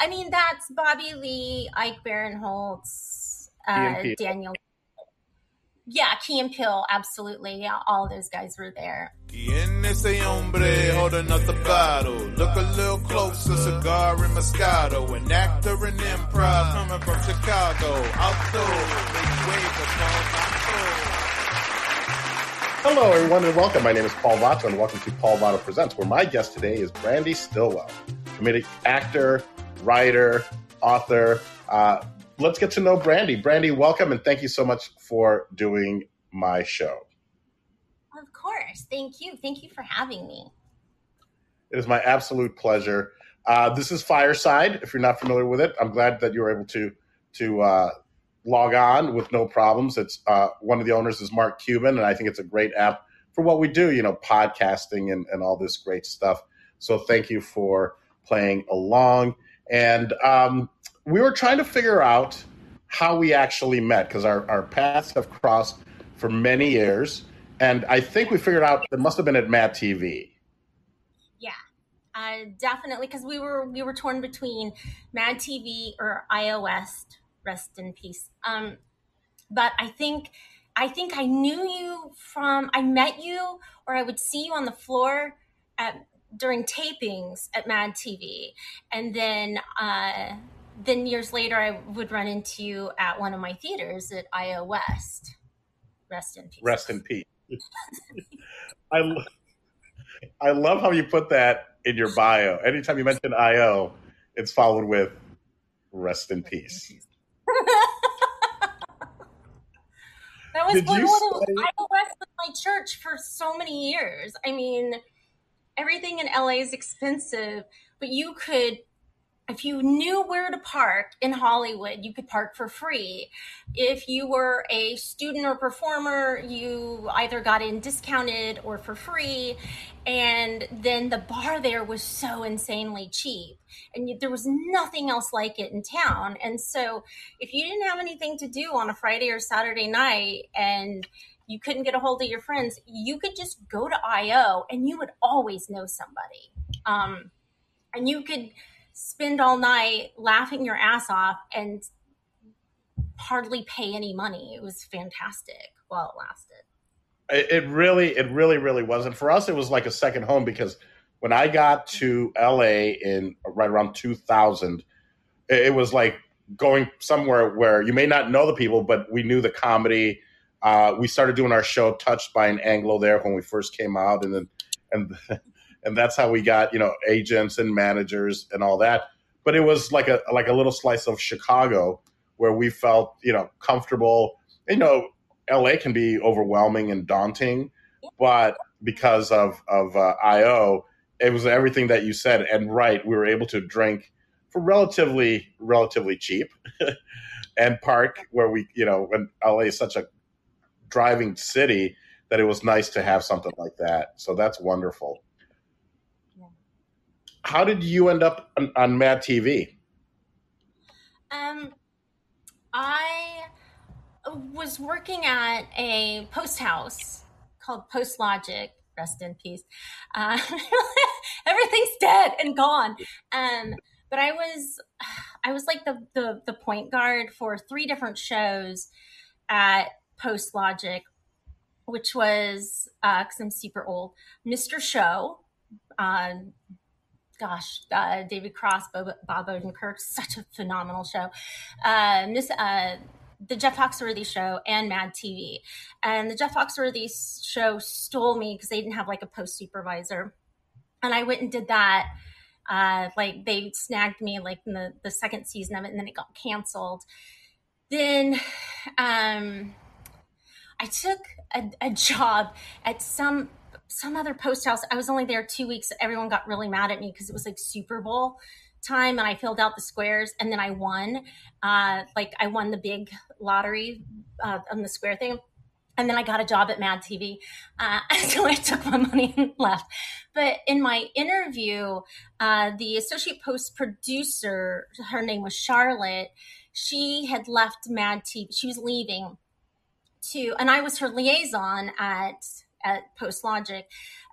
I mean that's Bobby Lee, Ike Barinholtz, uh, Daniel. Yeah, Key and Peele, absolutely. Yeah, all those guys were there. hombre holding up the bottle. Look a little closer, cigar and Moscato. An actor in improv coming from Chicago. Outdoor, make way Hello, everyone, and welcome. My name is Paul Vato, and welcome to Paul Vato Presents, where my guest today is Brandy Stillwell, comedic actor, writer, author. Uh, let's get to know Brandy. Brandy, welcome, and thank you so much for doing my show. Of course. Thank you. Thank you for having me. It is my absolute pleasure. Uh, this is Fireside. If you're not familiar with it, I'm glad that you were able to to uh, log on with no problems. It's uh, one of the owners is Mark Cuban, and I think it's a great app for what we do. You know, podcasting and, and all this great stuff. So thank you for playing along. And um, we were trying to figure out how we actually met because our, our paths have crossed for many years. And I think we figured out it must have been at Mad TV. Yeah, uh, definitely because we were we were torn between Mad TV or iOS rest in peace. Um, but I think I think I knew you from I met you or I would see you on the floor at during tapings at Mad TV, and then uh, then years later I would run into you at one of my theaters at IO West. Rest in peace. Rest in peace. I I love how you put that in your bio. Anytime you mention IO, it's followed with rest in peace. that was Did was with my church for so many years. I mean, everything in LA is expensive, but you could if you knew where to park in Hollywood, you could park for free. If you were a student or performer, you either got in discounted or for free. And then the bar there was so insanely cheap. And there was nothing else like it in town. And so if you didn't have anything to do on a Friday or Saturday night and you couldn't get a hold of your friends, you could just go to IO and you would always know somebody. Um, and you could spend all night laughing your ass off and hardly pay any money. It was fantastic while it lasted. It really, it really, really wasn't for us. It was like a second home because when I got to LA in right around 2000, it was like going somewhere where you may not know the people, but we knew the comedy. Uh, we started doing our show "Touched by an Anglo" there when we first came out, and then and and that's how we got you know agents and managers and all that. But it was like a like a little slice of Chicago where we felt you know comfortable. You know, LA can be overwhelming and daunting, but because of of uh, IO, it was everything that you said and right. We were able to drink for relatively relatively cheap and park where we you know when LA is such a driving city that it was nice to have something like that. So that's wonderful how did you end up on, on Mad TV? Um, I was working at a post house called Post Logic. Rest in peace. Uh, everything's dead and gone. Um, but I was, I was like the, the the point guard for three different shows at Post Logic, which was because uh, I'm super old. Mr. Show, uh, gosh, uh, David Cross, Bob, Bob Odenkirk, such a phenomenal show. Uh, Miss, uh, the Jeff Foxworthy show and Mad TV. And the Jeff Foxworthy show stole me because they didn't have like a post supervisor. And I went and did that. Uh, like they snagged me like in the, the second season of it and then it got canceled. Then um, I took a, a job at some some other post house. I was only there two weeks. Everyone got really mad at me because it was like Super Bowl time and I filled out the squares and then I won. Uh, like I won the big lottery uh, on the square thing. And then I got a job at Mad TV. Uh, so I took my money and left. But in my interview, uh, the associate post producer, her name was Charlotte, she had left Mad TV. She was leaving to, and I was her liaison at at Post Logic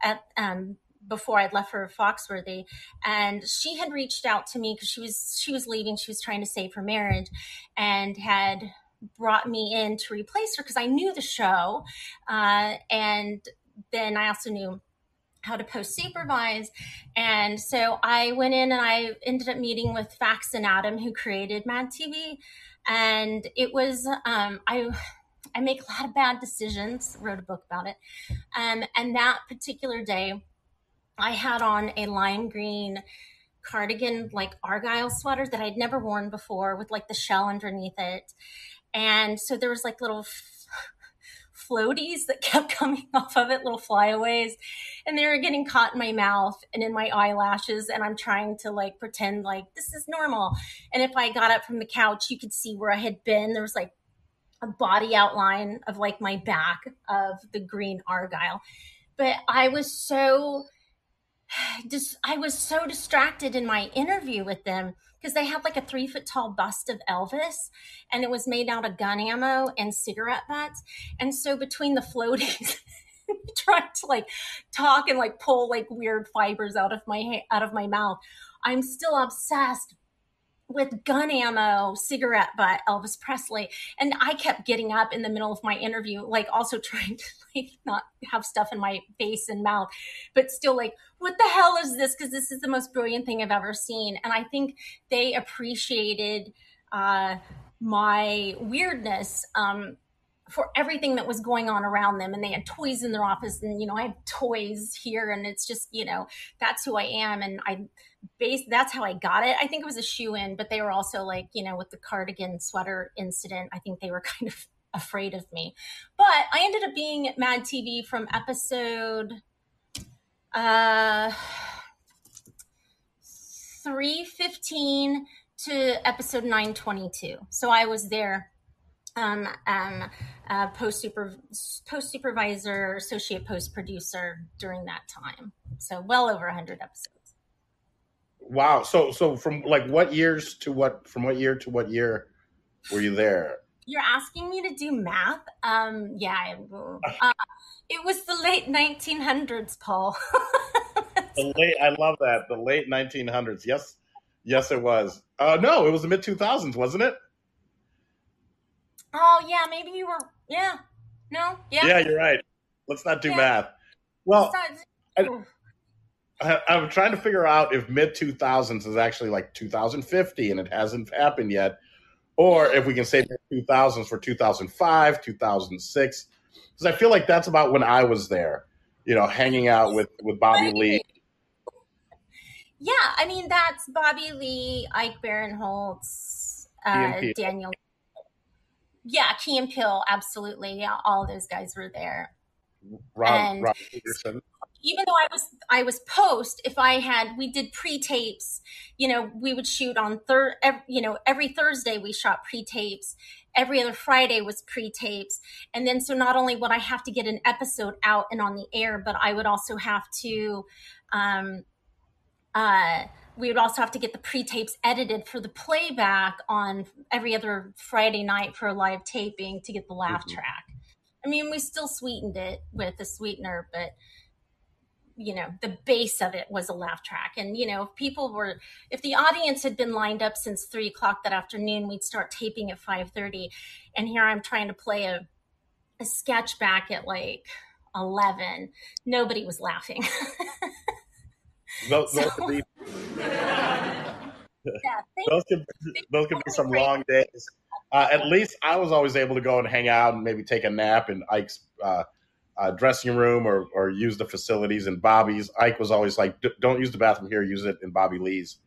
at um, before I'd left for Foxworthy, and she had reached out to me because she was she was leaving. She was trying to save her marriage, and had brought me in to replace her because I knew the show, uh, and then I also knew how to post supervise. And so I went in and I ended up meeting with Fax and Adam, who created Mad TV. And it was, um, I, I make a lot of bad decisions, wrote a book about it. Um, and that particular day, I had on a lime green cardigan, like Argyle sweater that I'd never worn before with like the shell underneath it. And so there was like little floaties that kept coming off of it, little flyaways, and they were getting caught in my mouth and in my eyelashes. And I'm trying to like pretend like this is normal. And if I got up from the couch, you could see where I had been. There was like a body outline of like my back of the green argyle. But I was so just I was so distracted in my interview with them because they had like a three foot tall bust of Elvis and it was made out of gun ammo and cigarette butts. And so between the floaties, trying to like talk and like pull like weird fibers out of my out of my mouth, I'm still obsessed with gun ammo, cigarette butt, Elvis Presley. And I kept getting up in the middle of my interview, like also trying to like not have stuff in my face and mouth, but still like, what the hell is this? Because this is the most brilliant thing I've ever seen. And I think they appreciated uh, my weirdness. Um, for everything that was going on around them and they had toys in their office and you know i have toys here and it's just you know that's who i am and i base that's how i got it. I think it was a shoe in but they were also like you know with the cardigan sweater incident i think they were kind of afraid of me. But i ended up being at mad tv from episode uh 315 to episode 922 so i was there um, um, uh, post super post supervisor, associate post producer during that time. So well over hundred episodes. Wow. So so from like what years to what from what year to what year were you there? You're asking me to do math? Um, yeah, uh, it was the late 1900s, Paul. the late, I love that. The late 1900s. Yes, yes, it was. Uh, no, it was the mid 2000s, wasn't it? Oh yeah, maybe you were. Yeah. No. Yeah. Yeah, you're right. Let's not do yeah. math. Well, I, I, I'm trying to figure out if mid 2000s is actually like 2050 and it hasn't happened yet, or if we can say 2000s for 2005, 2006, because I feel like that's about when I was there. You know, hanging out with with Bobby Lee. Yeah, I mean that's Bobby Lee, Ike Barinholtz, uh, Daniel yeah, Key and Peele, absolutely. Yeah, all those guys were there. Rob Peterson. Even though I was I was post, if I had we did pre tapes, you know, we would shoot on third, you know, every Thursday we shot pre tapes. Every other Friday was pre tapes, and then so not only would I have to get an episode out and on the air, but I would also have to, um, uh we would also have to get the pre-tapes edited for the playback on every other Friday night for a live taping to get the laugh mm-hmm. track. I mean, we still sweetened it with a sweetener, but you know, the base of it was a laugh track. And you know, if people were, if the audience had been lined up since three o'clock that afternoon, we'd start taping at five thirty. And here I'm trying to play a a sketch back at like eleven. Nobody was laughing. those, those, could be, yeah, those could those could be some long days. Uh, at least I was always able to go and hang out and maybe take a nap in Ike's uh, uh, dressing room or or use the facilities in Bobby's. Ike was always like, "Don't use the bathroom here. Use it in Bobby Lee's,"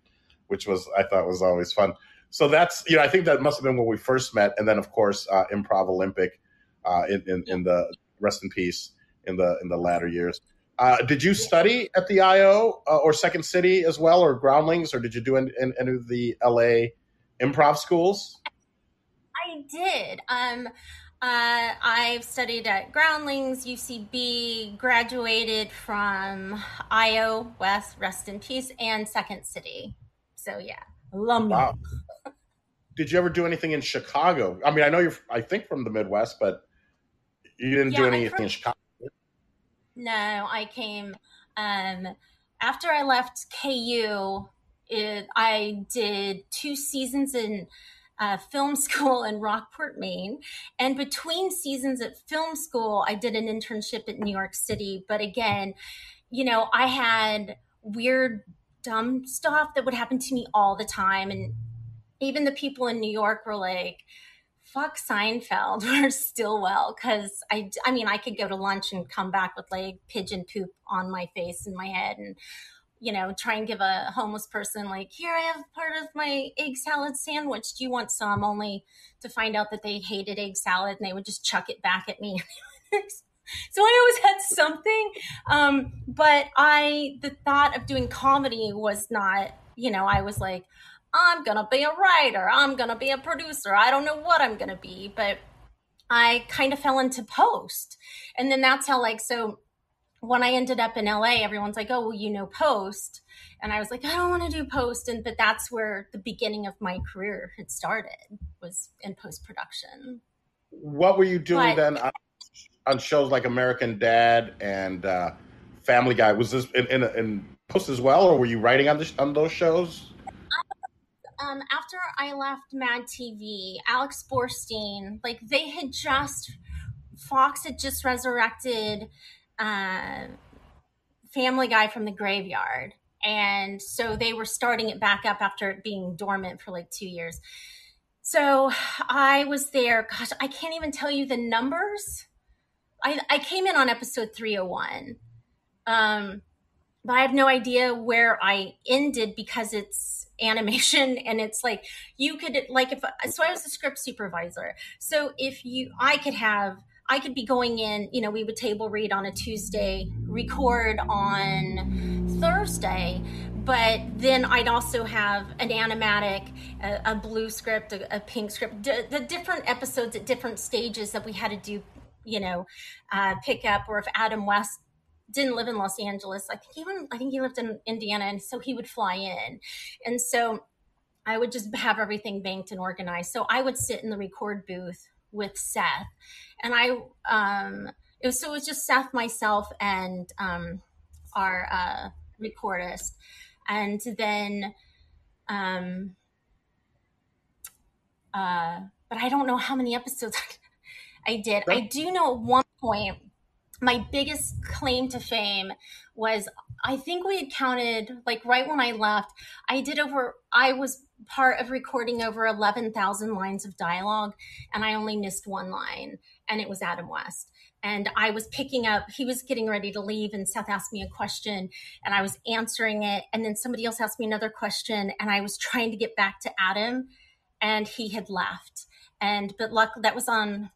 which was I thought was always fun. So that's you know I think that must have been when we first met, and then of course uh, Improv Olympic uh, in, in, in the rest in peace in the in the latter years. Uh, did you study at the IO uh, or Second City as well, or Groundlings, or did you do any, any of the LA improv schools? I did. Um, uh, I've studied at Groundlings, UCB, graduated from IO West, rest in peace, and Second City. So yeah, alumni. Wow. Did you ever do anything in Chicago? I mean, I know you're, I think from the Midwest, but you didn't yeah, do anything from, in Chicago. No, I came um, after I left KU, it, I did two seasons in uh, film school in Rockport, Maine. And between seasons at film school, I did an internship at New York City. But again, you know, I had weird, dumb stuff that would happen to me all the time. And even the people in New York were like, fuck Seinfeld or Stillwell because I, I mean, I could go to lunch and come back with like pigeon poop on my face and my head and you know, try and give a homeless person like, here I have part of my egg salad sandwich. Do you want some? Only to find out that they hated egg salad and they would just chuck it back at me. so I always had something. Um, but I, the thought of doing comedy was not, you know, I was like, I'm gonna be a writer. I'm gonna be a producer. I don't know what I'm gonna be, but I kind of fell into post. And then that's how like so when I ended up in LA, everyone's like, "Oh, well, you know Post," and I was like, "I don't want to do Post," and but that's where the beginning of my career had started was in post production. What were you doing but, then on, on, shows like American Dad and uh, Family Guy? Was this in, in, in, Post as well, or were you writing on on those shows? Um, after I left Mad TV, Alex Borstein, like they had just Fox had just resurrected uh, Family Guy from the graveyard. And so they were starting it back up after it being dormant for like two years. So I was there. Gosh, I can't even tell you the numbers. I, I came in on episode 301. Um, but I have no idea where I ended because it's animation and it's like you could like if so I was a script supervisor. So if you I could have I could be going in, you know, we would table read on a Tuesday, record on Thursday, but then I'd also have an animatic, a, a blue script, a, a pink script, d- the different episodes at different stages that we had to do, you know, uh, pick up. Or if Adam West didn't live in Los Angeles, I think even I think he lived in Indiana, and so he would fly in, and so I would just have everything banked and organized. So I would sit in the record booth with Seth, and I um, it was so it was just Seth, myself, and um, our uh, recordist, and then um, uh, but I don't know how many episodes I did. I do know at one point my biggest claim to fame was I think we had counted like right when I left, I did over I was part of recording over 11,000 lines of dialogue and I only missed one line and it was Adam West. And I was picking up, he was getting ready to leave, and Seth asked me a question, and I was answering it. And then somebody else asked me another question, and I was trying to get back to Adam, and he had left. And but luck that was on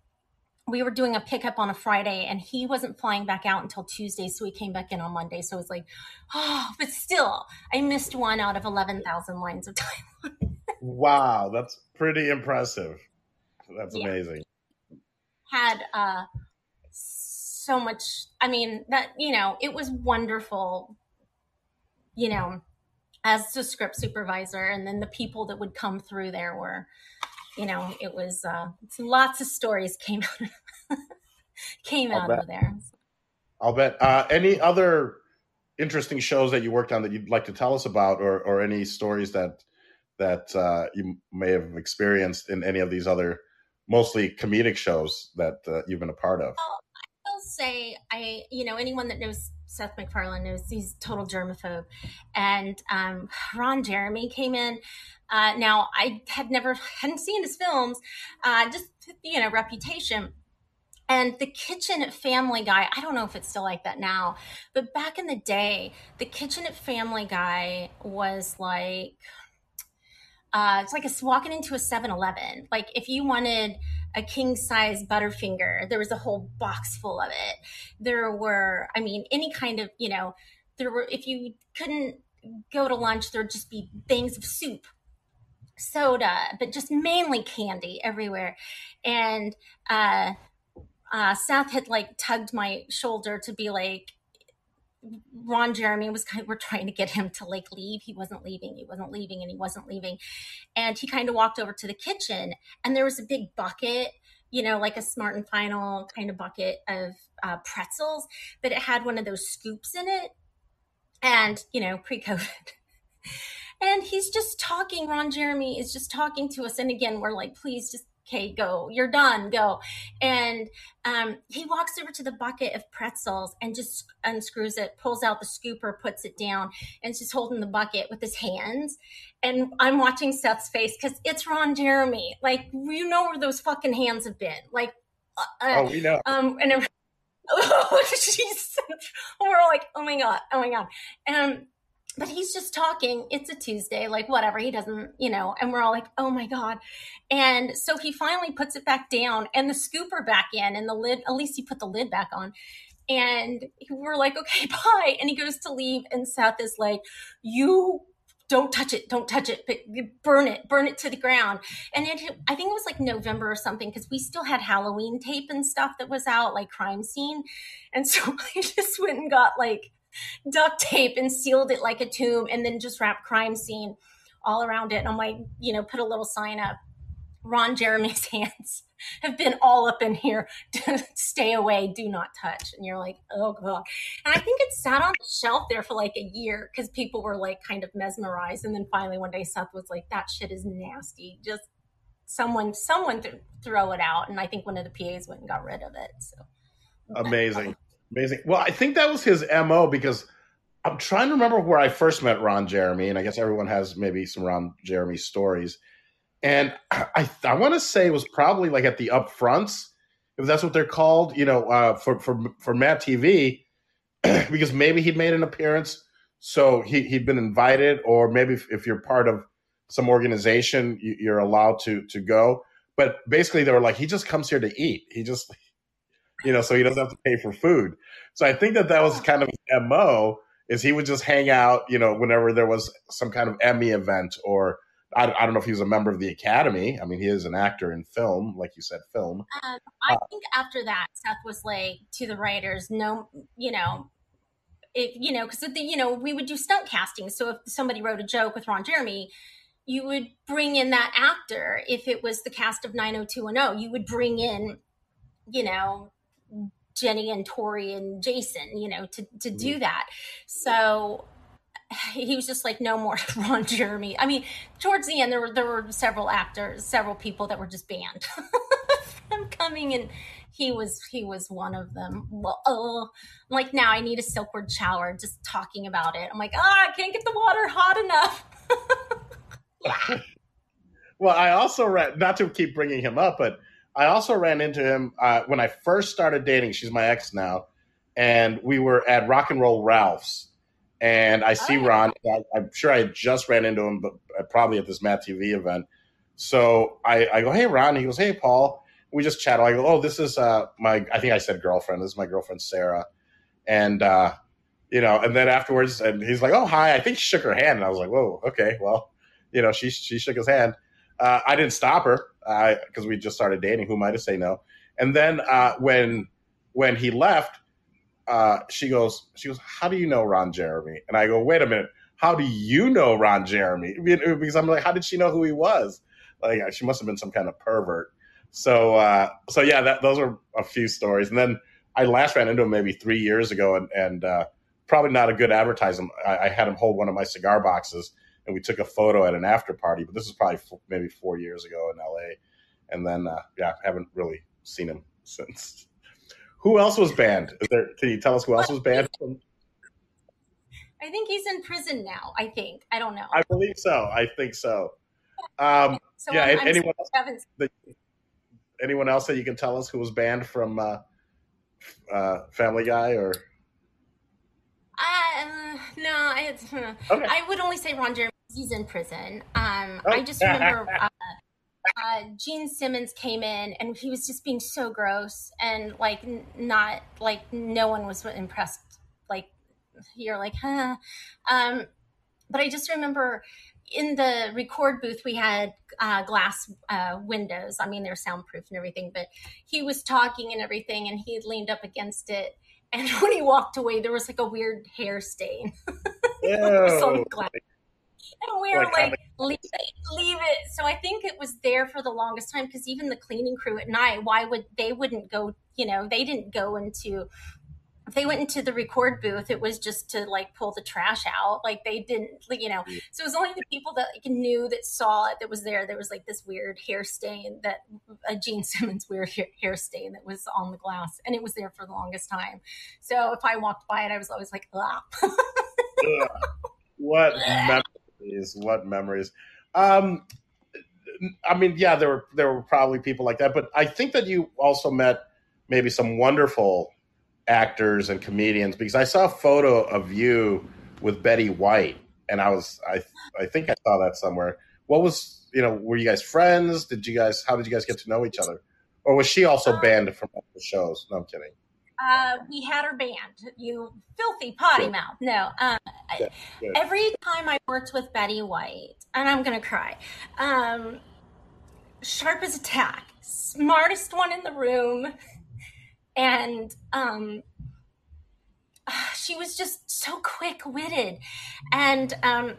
we were doing a pickup on a Friday and he wasn't flying back out until Tuesday. So he came back in on Monday. So it was like, oh, but still, I missed one out of 11,000 lines of time. wow. That's pretty impressive. That's yeah. amazing. Had uh, so much, I mean, that, you know, it was wonderful, you know, as the script supervisor. And then the people that would come through there were, you know, it was uh, lots of stories came out came I'll out bet. of there. I'll bet. Uh, any other interesting shows that you worked on that you'd like to tell us about, or or any stories that that uh, you may have experienced in any of these other mostly comedic shows that uh, you've been a part of? Well, I will say, I you know anyone that knows Seth MacFarlane knows he's total germaphobe, and um, Ron Jeremy came in. Uh, now, I had never hadn't seen his films, uh, just you know, reputation. And the kitchen at Family Guy, I don't know if it's still like that now, but back in the day, the kitchen at Family Guy was like, uh, it's like a, walking into a 7 Eleven. Like if you wanted a king size Butterfinger, there was a whole box full of it. There were, I mean, any kind of, you know, there were, if you couldn't go to lunch, there'd just be things of soup soda, but just mainly candy everywhere. And uh, uh, Seth had like tugged my shoulder to be like, Ron Jeremy was kind of, we're trying to get him to like leave. He wasn't leaving. He wasn't leaving and he wasn't leaving. And he kind of walked over to the kitchen and there was a big bucket, you know, like a smart and final kind of bucket of uh, pretzels, but it had one of those scoops in it and you know pre-COVID. and he's just talking. Ron Jeremy is just talking to us, and again, we're like, please just okay, go, you're done, go. And um, he walks over to the bucket of pretzels and just unscrews it, pulls out the scooper, puts it down, and just holding the bucket with his hands. And I'm watching Seth's face because it's Ron Jeremy. Like, you know where those fucking hands have been. Like, uh, oh, we know. Um, and oh, jeez. we're like, oh my God, oh my God. And but he's just talking. It's a Tuesday, like whatever. He doesn't, you know, and we're all like, oh my God. And so he finally puts it back down and the scooper back in and the lid, at least he put the lid back on. And we're like, okay, bye. And he goes to leave. And Seth is like, you don't touch it, don't touch it, but burn it, burn it to the ground. And it, I think it was like November or something because we still had Halloween tape and stuff that was out, like crime scene. And so I just went and got like duct tape and sealed it like a tomb and then just wrapped crime scene all around it. And I'm like, you know, put a little sign up. Ron Jeremy's hands have been all up in here. Stay away, do not touch. And you're like, oh god. And I think it sat on the shelf there for like a year because people were like kind of mesmerized. And then finally one day Seth was like, that shit is nasty. Just someone, someone th- throw it out. And I think one of the PAs went and got rid of it. So amazing. Amazing. Well, I think that was his MO because I'm trying to remember where I first met Ron Jeremy, and I guess everyone has maybe some Ron Jeremy stories. And I, I want to say it was probably like at the upfronts, if that's what they're called, you know, uh, for for for Mad TV, because maybe he'd made an appearance, so he he'd been invited, or maybe if, if you're part of some organization, you, you're allowed to to go. But basically, they were like, he just comes here to eat. He just you know, so he doesn't have to pay for food. So I think that that was kind of his mo is he would just hang out, you know, whenever there was some kind of Emmy event or I, I don't know if he was a member of the Academy. I mean, he is an actor in film, like you said, film. Um, I uh, think after that, Seth was like to the writers, no, you know, if you know, because you know, we would do stunt casting. So if somebody wrote a joke with Ron Jeremy, you would bring in that actor. If it was the cast of 90210, you would bring in, you know, Jenny and Tori and Jason, you know, to to do mm-hmm. that. So he was just like, no more Ron Jeremy. I mean, towards the end, there were there were several actors, several people that were just banned from coming, and he was he was one of them. Well, oh, I'm like now I need a Silkwood shower just talking about it. I'm like, ah, I can't get the water hot enough. well, I also read not to keep bringing him up, but I also ran into him uh, when I first started dating. She's my ex now, and we were at Rock and Roll Ralph's, and I see oh. Ron. I, am sure I just ran into him, but uh, probably at this Mad TV event. So I, I go, "Hey, Ron." He goes, "Hey, Paul." We just chat. I go, "Oh, this is uh, my." I think I said girlfriend. This is my girlfriend Sarah, and uh, you know. And then afterwards, and he's like, "Oh, hi." I think she shook her hand, and I was like, "Whoa, okay, well." You know, she she shook his hand. Uh, I didn't stop her because uh, we just started dating. Who am I to say no? And then uh, when when he left, uh, she goes, she goes, how do you know Ron Jeremy? And I go, wait a minute, how do you know Ron Jeremy? Because I'm like, how did she know who he was? Like she must have been some kind of pervert. So uh, so yeah, that, those are a few stories. And then I last ran into him maybe three years ago, and, and uh, probably not a good advertisement. I, I had him hold one of my cigar boxes and we took a photo at an after party. But this is probably f- maybe four years ago in L.A. And then uh, yeah, haven't really seen him since. Who else was banned? Is there? Can you tell us who else was banned? I think he's in prison now. I think I don't know. I believe so. I think so. Um, so yeah. I'm, I'm anyone else? That, anyone else that you can tell us who was banned from uh, uh, Family Guy or? Uh, no, I, okay. I would only say Ron Jeremy. He's in prison. Um, oh. I just remember uh, uh, Gene Simmons came in and he was just being so gross and like n- not like no one was impressed. Like you're like, huh. Um, but I just remember in the record booth we had uh, glass uh, windows. I mean they're soundproof and everything, but he was talking and everything, and he leaned up against it and when he walked away, there was like a weird hair stain on the glass. And we were like, like leave it, leave it. So I think it was there for the longest time because even the cleaning crew at night, why would they wouldn't go? You know, they didn't go into if they went into the record booth, it was just to like pull the trash out. Like they didn't, you know, so it was only the people that like, knew that saw it that was there. There was like this weird hair stain that a Gene Simmons weird hair, hair stain that was on the glass, and it was there for the longest time. So if I walked by it, I was always like, ah. what memories? What memories? Um, I mean, yeah, there were there were probably people like that, but I think that you also met maybe some wonderful actors and comedians because I saw a photo of you with Betty White, and I was I I think I saw that somewhere. What was you know? Were you guys friends? Did you guys? How did you guys get to know each other? Or was she also um, banned from the shows? No, I'm kidding. Uh, we had her banned. You filthy potty mouth. No. Um, Good. Every time I worked with Betty White, and I'm gonna cry. Um, sharp as a tack, smartest one in the room, and um, she was just so quick witted, and um,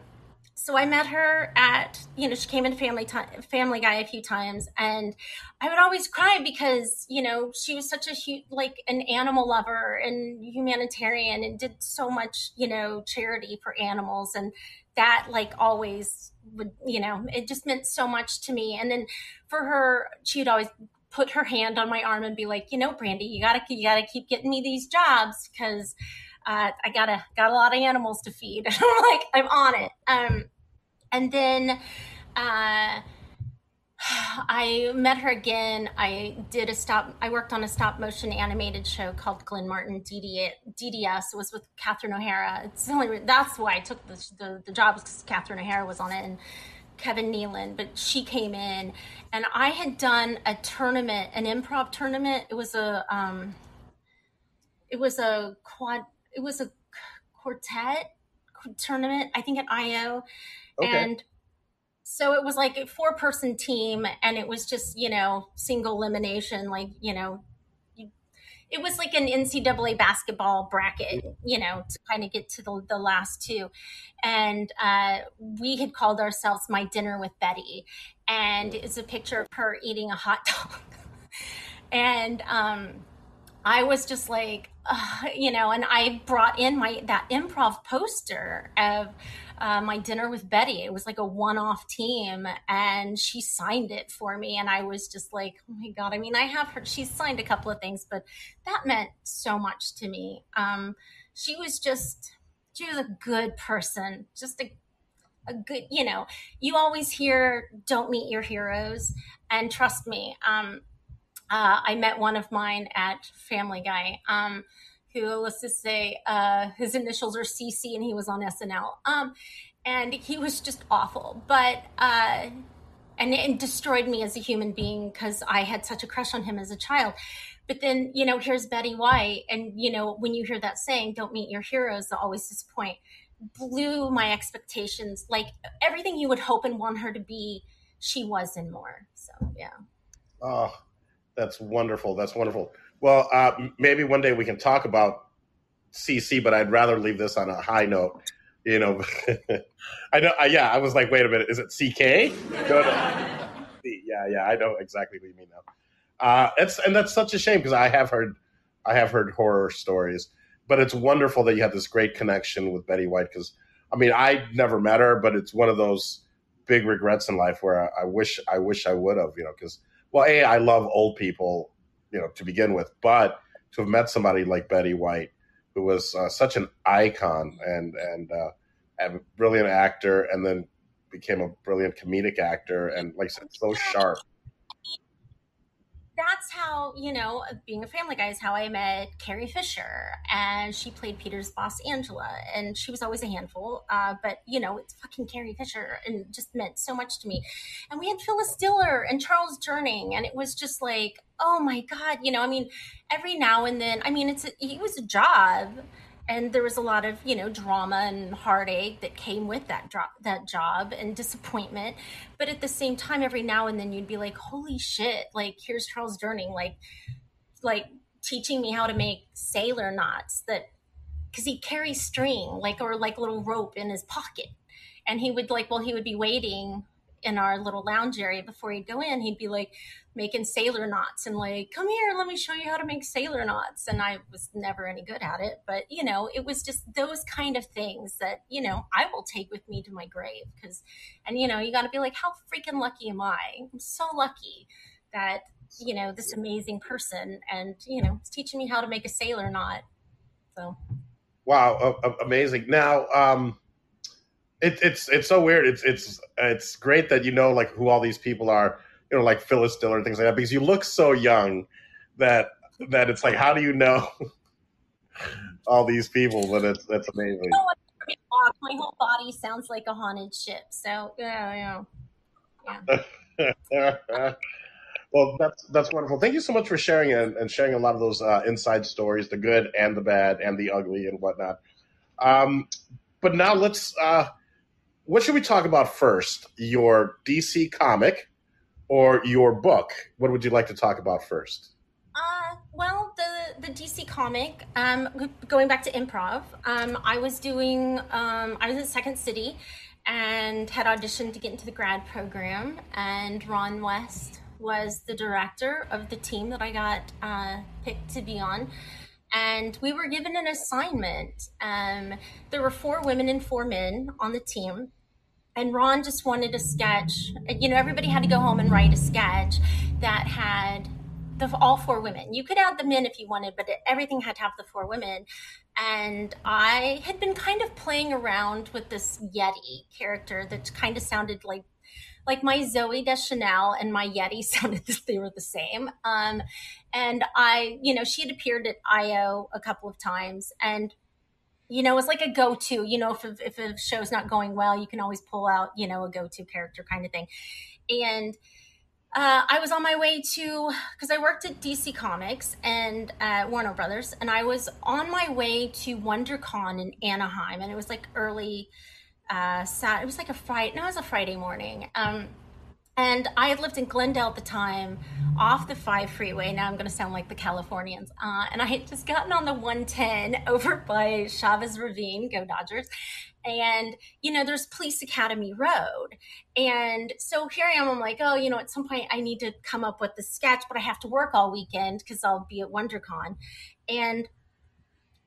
so I met her at you know she came into Family Time, Family Guy a few times, and I would always cry because you know she was such a huge like an animal lover and humanitarian and did so much you know charity for animals and that like always would you know it just meant so much to me and then for her she would always put her hand on my arm and be like you know brandy you gotta you gotta keep getting me these jobs because uh, I gotta got a lot of animals to feed. I'm like, I'm on it. Um, and then uh, I met her again. I did a stop. I worked on a stop motion animated show called Glenn Martin DD, DDS. It was with Catherine O'Hara. It's only that's why I took the the, the job because Catherine O'Hara was on it and Kevin Nealon. But she came in, and I had done a tournament, an improv tournament. It was a um, it was a quad. It was a quartet tournament. I think at IO, okay. and so it was like a four person team and it was just you know single elimination like you know it was like an ncaa basketball bracket you know to kind of get to the, the last two. And uh, we had called ourselves my dinner with betty and it's a picture of her eating a hot dog. And um, i was just like you know and i brought in my that improv poster of uh, my dinner with Betty. It was like a one off team, and she signed it for me. And I was just like, oh my God. I mean, I have her, she's signed a couple of things, but that meant so much to me. Um, she was just, she was a good person, just a a good you know you always hear don't meet your heroes and trust me um, uh, i met one of mine at family guy um, who let's just say uh, his initials are CC and he was on SNL. Um, and he was just awful, but uh, and it destroyed me as a human being because I had such a crush on him as a child. But then you know, here's Betty White, and you know, when you hear that saying, "Don't meet your heroes," that always disappoint. Blew my expectations. Like everything you would hope and want her to be, she was and more. So yeah. Oh, that's wonderful. That's wonderful. Well, uh, maybe one day we can talk about CC, but I'd rather leave this on a high note. You know, I know. Yeah, I was like, wait a minute, is it CK? No, no. yeah, yeah, I know exactly what you mean now. Uh, it's and that's such a shame because I have heard, I have heard horror stories, but it's wonderful that you had this great connection with Betty White because I mean I never met her, but it's one of those big regrets in life where I, I wish I wish I would have, you know, because well, a I love old people you know to begin with, but to have met somebody like Betty White, who was uh, such an icon and and uh, a brilliant actor, and then became a brilliant comedic actor, and like I said, so sharp that's how you know being a family guy is how i met carrie fisher and she played peter's boss angela and she was always a handful uh, but you know it's fucking carrie fisher and just meant so much to me. And we had phyllis diller and charles durning and it was just like oh my god you know i mean every now and then i mean it's a, it was a job and there was a lot of you know drama and heartache that came with that that job and disappointment. But at the same time every now and then you'd be like holy shit like here's charles durning like like teaching me how to make sailor knots that because he carries string like or like little rope in his pocket. And he would like well he would be waiting in our little lounge area before he'd go in. He'd be like making sailor knots and like, come here, let me show you how to make sailor knots. And I was never any good at it, but you know, it was just those kind of things that you know I will take with me to my grave because, and you know, you got to be like, how freaking lucky am I? I'm so lucky that you know this amazing person and you know it's teaching me how to make a sailor knot so wow amazing now um it, it's it's so weird it's it's it's great that you know like who all these people are you know like phyllis diller and things like that because you look so young that that it's like how do you know all these people but it's that's amazing my whole body sounds like a haunted ship so yeah yeah yeah Well, that's that's wonderful. Thank you so much for sharing and, and sharing a lot of those uh, inside stories, the good and the bad and the ugly and whatnot. Um, but now let's. Uh, what should we talk about first? Your DC comic or your book? What would you like to talk about first? Uh, well, the the DC comic. Um, going back to improv. Um, I was doing. Um, I was at Second City, and had auditioned to get into the grad program, and Ron West was the director of the team that I got uh, picked to be on. And we were given an assignment. Um, there were four women and four men on the team. And Ron just wanted a sketch. You know, everybody had to go home and write a sketch that had the all four women. You could add the men if you wanted, but everything had to have the four women. And I had been kind of playing around with this Yeti character that kind of sounded like like my Zooey Deschanel and my Yeti sounded they were the same. Um, and I, you know, she had appeared at IO a couple of times and you know, it's like a go-to, you know, if, if a show's not going well, you can always pull out, you know, a go-to character kind of thing. And uh, I was on my way to because I worked at DC Comics and uh, Warner Brothers, and I was on my way to WonderCon in Anaheim, and it was like early uh, sat. It was like a Friday. No, it was a Friday morning. Um, and I had lived in Glendale at the time, off the five freeway. Now I'm going to sound like the Californians. Uh, and I had just gotten on the 110 over by Chavez Ravine, go Dodgers. And, you know, there's Police Academy Road. And so here I am. I'm like, oh, you know, at some point I need to come up with the sketch, but I have to work all weekend because I'll be at WonderCon. And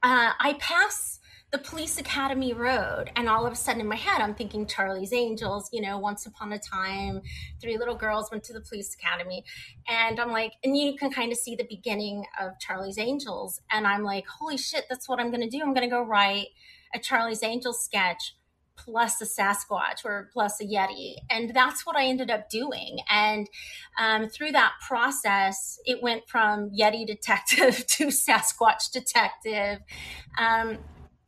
uh, I pass the police academy road and all of a sudden in my head i'm thinking charlie's angels you know once upon a time three little girls went to the police academy and i'm like and you can kind of see the beginning of charlie's angels and i'm like holy shit that's what i'm going to do i'm going to go write a charlie's angels sketch plus a Sasquatch or plus a Yeti. And that's what I ended up doing. And um, through that process, it went from Yeti detective to Sasquatch detective. Um,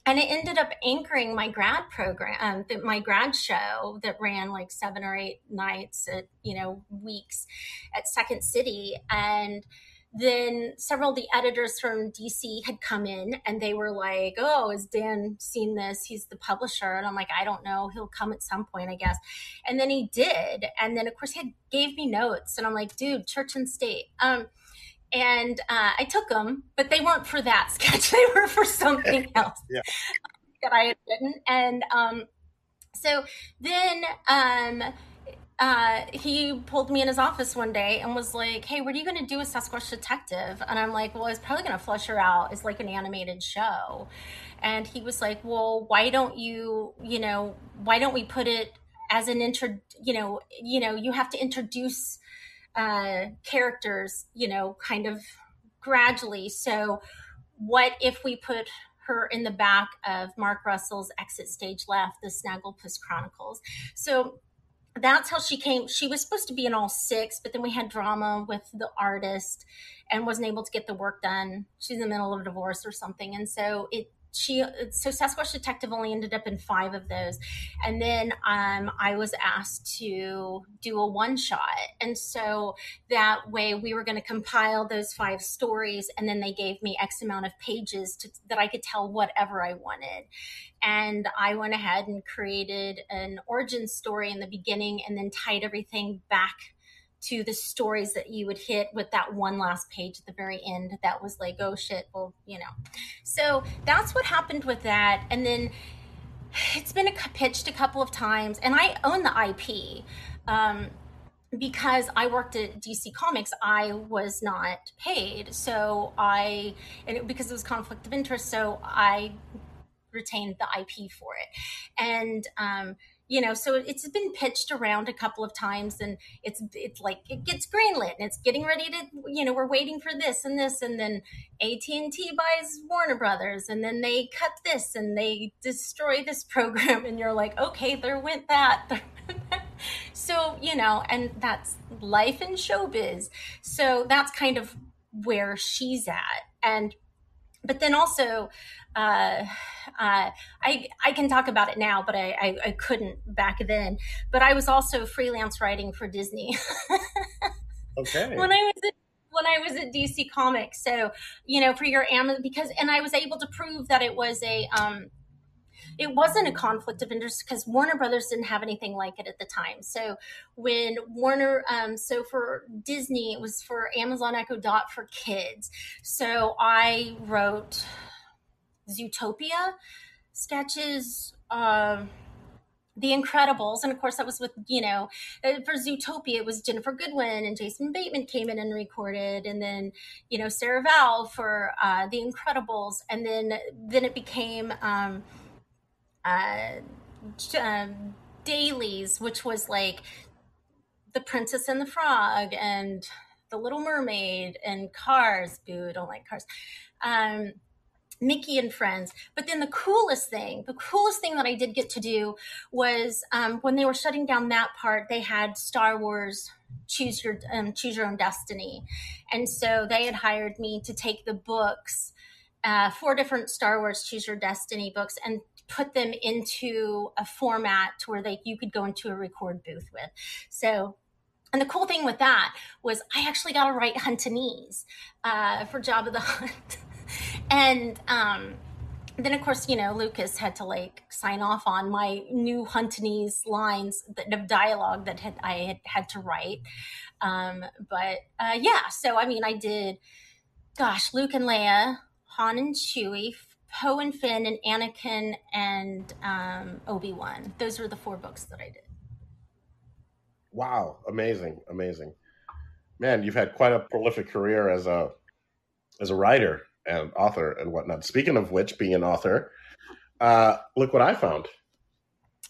and it ended up anchoring my grad program um, that my grad show that ran like seven or eight nights at you know weeks at second city. And then several of the editors from dc had come in and they were like oh has dan seen this? He's the publisher. And i'm like i don't know. He'll come at some point i guess. And then he did. And then of course he gave me notes. And i'm like dude church and state. Um and uh, I took them, but they weren't for that sketch. They were for something else yeah. that I had written. And um, so then um, uh, he pulled me in his office one day and was like, "Hey, what are you going to do with Sasquatch Detective?" And I'm like, "Well, I was probably going to flush her out as like an animated show." And he was like, "Well, why don't you, you know, why don't we put it as an intro? You know, you know, you have to introduce." Uh, characters, you know, kind of gradually. So, what if we put her in the back of Mark Russell's Exit Stage Left, the Snagglepuss Chronicles? So, that's how she came. She was supposed to be in all six, but then we had drama with the artist and wasn't able to get the work done. She's in the middle of a divorce or something. And so it she so Sasquatch Detective only ended up in five of those, and then um, I was asked to do a one shot, and so that way we were going to compile those five stories, and then they gave me X amount of pages to, that I could tell whatever I wanted, and I went ahead and created an origin story in the beginning, and then tied everything back to the stories that you would hit with that one last page at the very end that was like oh shit well you know so that's what happened with that and then it's been a, pitched a couple of times and i own the ip um, because I worked at DC Comics, I was not paid. So I, and it, because it was conflict of interest, so I retained the IP for it. And, um, you know, so it's been pitched around a couple of times and it's, it's like, it gets greenlit and it's getting ready to, you know, we're waiting for this and this. And then AT&T buys Warner Brothers and then they cut this and they destroy this program. And you're like, okay, there went that. so, you know, and that's life in showbiz. So that's kind of where she's at. And, but then also, uh, uh, I I can talk about it now, but I, I, I couldn't back then. But I was also freelance writing for Disney. okay. When I was at, when I was at DC Comics, so you know, for your Amazon, because and I was able to prove that it was a um, it wasn't a conflict of interest because Warner Brothers didn't have anything like it at the time. So when Warner, um, so for Disney, it was for Amazon Echo Dot for kids. So I wrote Zootopia sketches. The Incredibles, and of course that was with you know uh, for Zootopia it was Ginnifer Goodwin and Jason Bateman came in and recorded, and then you know Sarah Vowell for uh, The Incredibles, and then then it became um, uh, uh, dailies, which was like The Princess and the Frog and The Little Mermaid and Cars. Boo, don't like Cars. Um, Mickey and Friends. But then the coolest thing, the coolest thing that I did get to do was um, when they were shutting down that part, they had Star Wars choose your um, choose your own destiny, and so they had hired me to take the books, uh, four different Star Wars choose your destiny books, and put them into a format where they you could go into a record booth with. So and the cool thing with that was I actually got to write Huntanese uh, for Jabba the Hutt. and um, then of course you know lucas had to like sign off on my new huntanese lines of dialogue that had, i had had to write. Um, but uh, yeah so i mean i did gosh luke and leia han and chewie poe and finn and anakin and um, obi-wan. Those were the four books that i did. Wow. Amazing. Amazing. Man you've had quite a prolific career as a as a writer and author and whatnot. Speaking of which, being an author, uh, look what I found.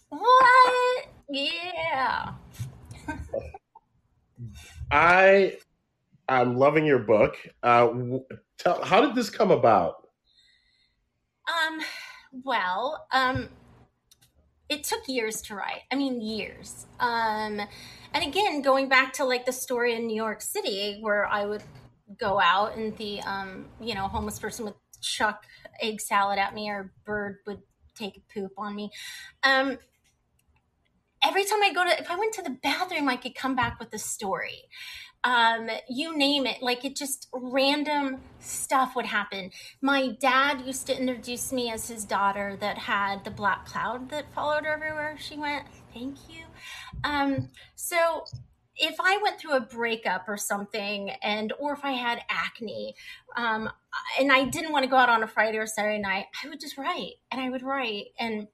What? Yeah. I I'm loving your book. Uh, tell how did this come about? Um. Well. Um. It took years to write. I mean, years. Um. And again, going back to like the story in New York City, where I would go out and the um, you know homeless person would chuck egg salad at me or bird would take a poop on me. Um, every time i go to if i went to the bathroom i could come back with a story. Um, you name it. Like it just random stuff would happen. My dad used to introduce me as his daughter that had the black cloud that followed her everywhere she went. Thank you. Um, so if I went through a breakup or something, and or if I had acne, um, and I didn't want to go out on a Friday or Saturday night, I would just write, and I would write, and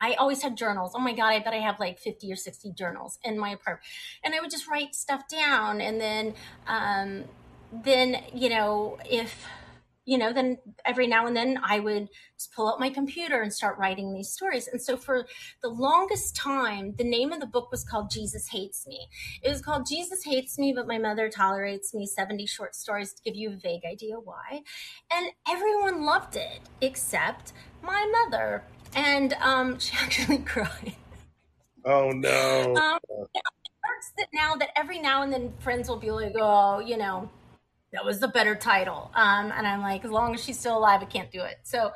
I always had journals. Oh my god, I bet I have like fifty or sixty journals in my apartment, and I would just write stuff down, and then, um, then you know if you know, then every now and then I would pull out my computer and start writing these stories. And so for the longest time, the name of the book was called Jesus Hates Me. It was called Jesus Hates Me, but my mother tolerates me 70 short stories to give you a vague idea why. And everyone loved it except my mother. And um, she actually cried. Oh no. Um, it hurts that now that every now and then friends will be like, oh, you know, that was the better title. Um, and I'm like, as long as she's still alive, I can't do it. So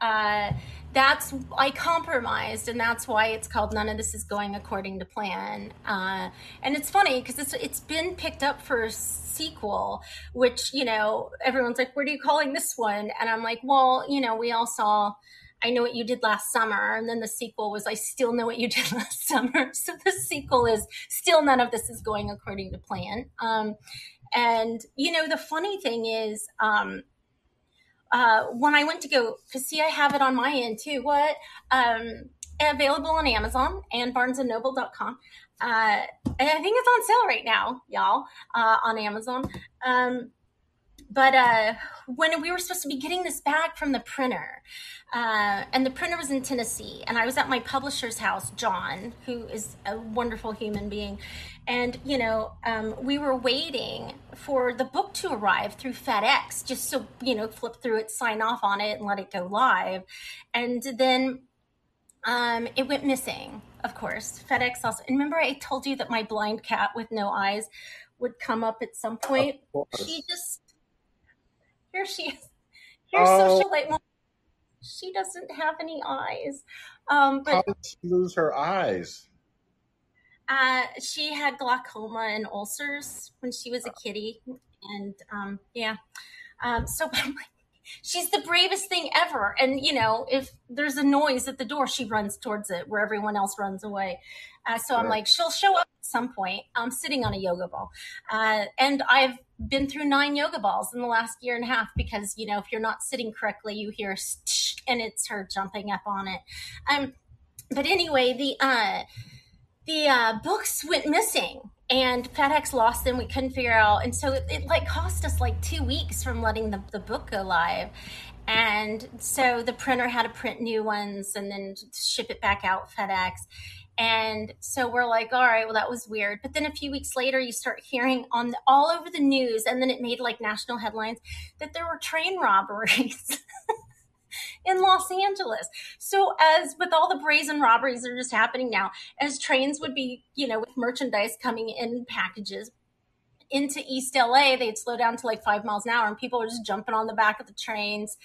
uh, that's, I compromised, and that's why it's called None of This Is Going According to Plan. Uh, and it's funny because it's, it's been picked up for a sequel, which, you know, everyone's like, what are you calling this one? And I'm like, well, you know, we all saw. I know what you did last summer. And then the sequel was I still know what you did last summer. So the sequel is still none of this is going according to plan. Um, and, you know, the funny thing is, um, uh, when I went to go, because see, I have it on my end too. What? Um, available on Amazon and barnesandnoble.com Uh, and I think it's on sale right now, y'all, uh, on Amazon. Um, but uh, when we were supposed to be getting this back from the printer, uh, and the printer was in Tennessee, and I was at my publisher's house, John, who is a wonderful human being, and you know, um, we were waiting for the book to arrive through FedEx, just so you know, flip through it, sign off on it, and let it go live, and then um, it went missing. Of course, FedEx also. And remember, I told you that my blind cat with no eyes would come up at some point. She just here she is. Here's oh. socialite. She doesn't have any eyes. Um, but How did she lose her eyes? Uh, she had glaucoma and ulcers when she was a kitty, and um, yeah. Um, so she's the bravest thing ever. And you know, if there's a noise at the door, she runs towards it where everyone else runs away. Uh, so I'm like, she'll show up at some point. I'm sitting on a yoga ball, uh, and I've been through nine yoga balls in the last year and a half because you know if you're not sitting correctly, you hear and it's her jumping up on it. Um, but anyway, the uh, the uh, books went missing and FedEx lost them. We couldn't figure out, and so it, it, like cost us like two weeks from letting the, the book go live. And so the printer had to print new ones and then ship it back out FedEx. And so we're like, all right, well, that was weird. But then a few weeks later, you start hearing on the, all over the news, and then it made like national headlines that there were train robberies. in Los Angeles. So as with all the brazen robberies that are just happening now, as trains would be, you know, with merchandise coming in packages into East LA, they'd slow down to like five miles an hour and people were just jumping on the back of the trains,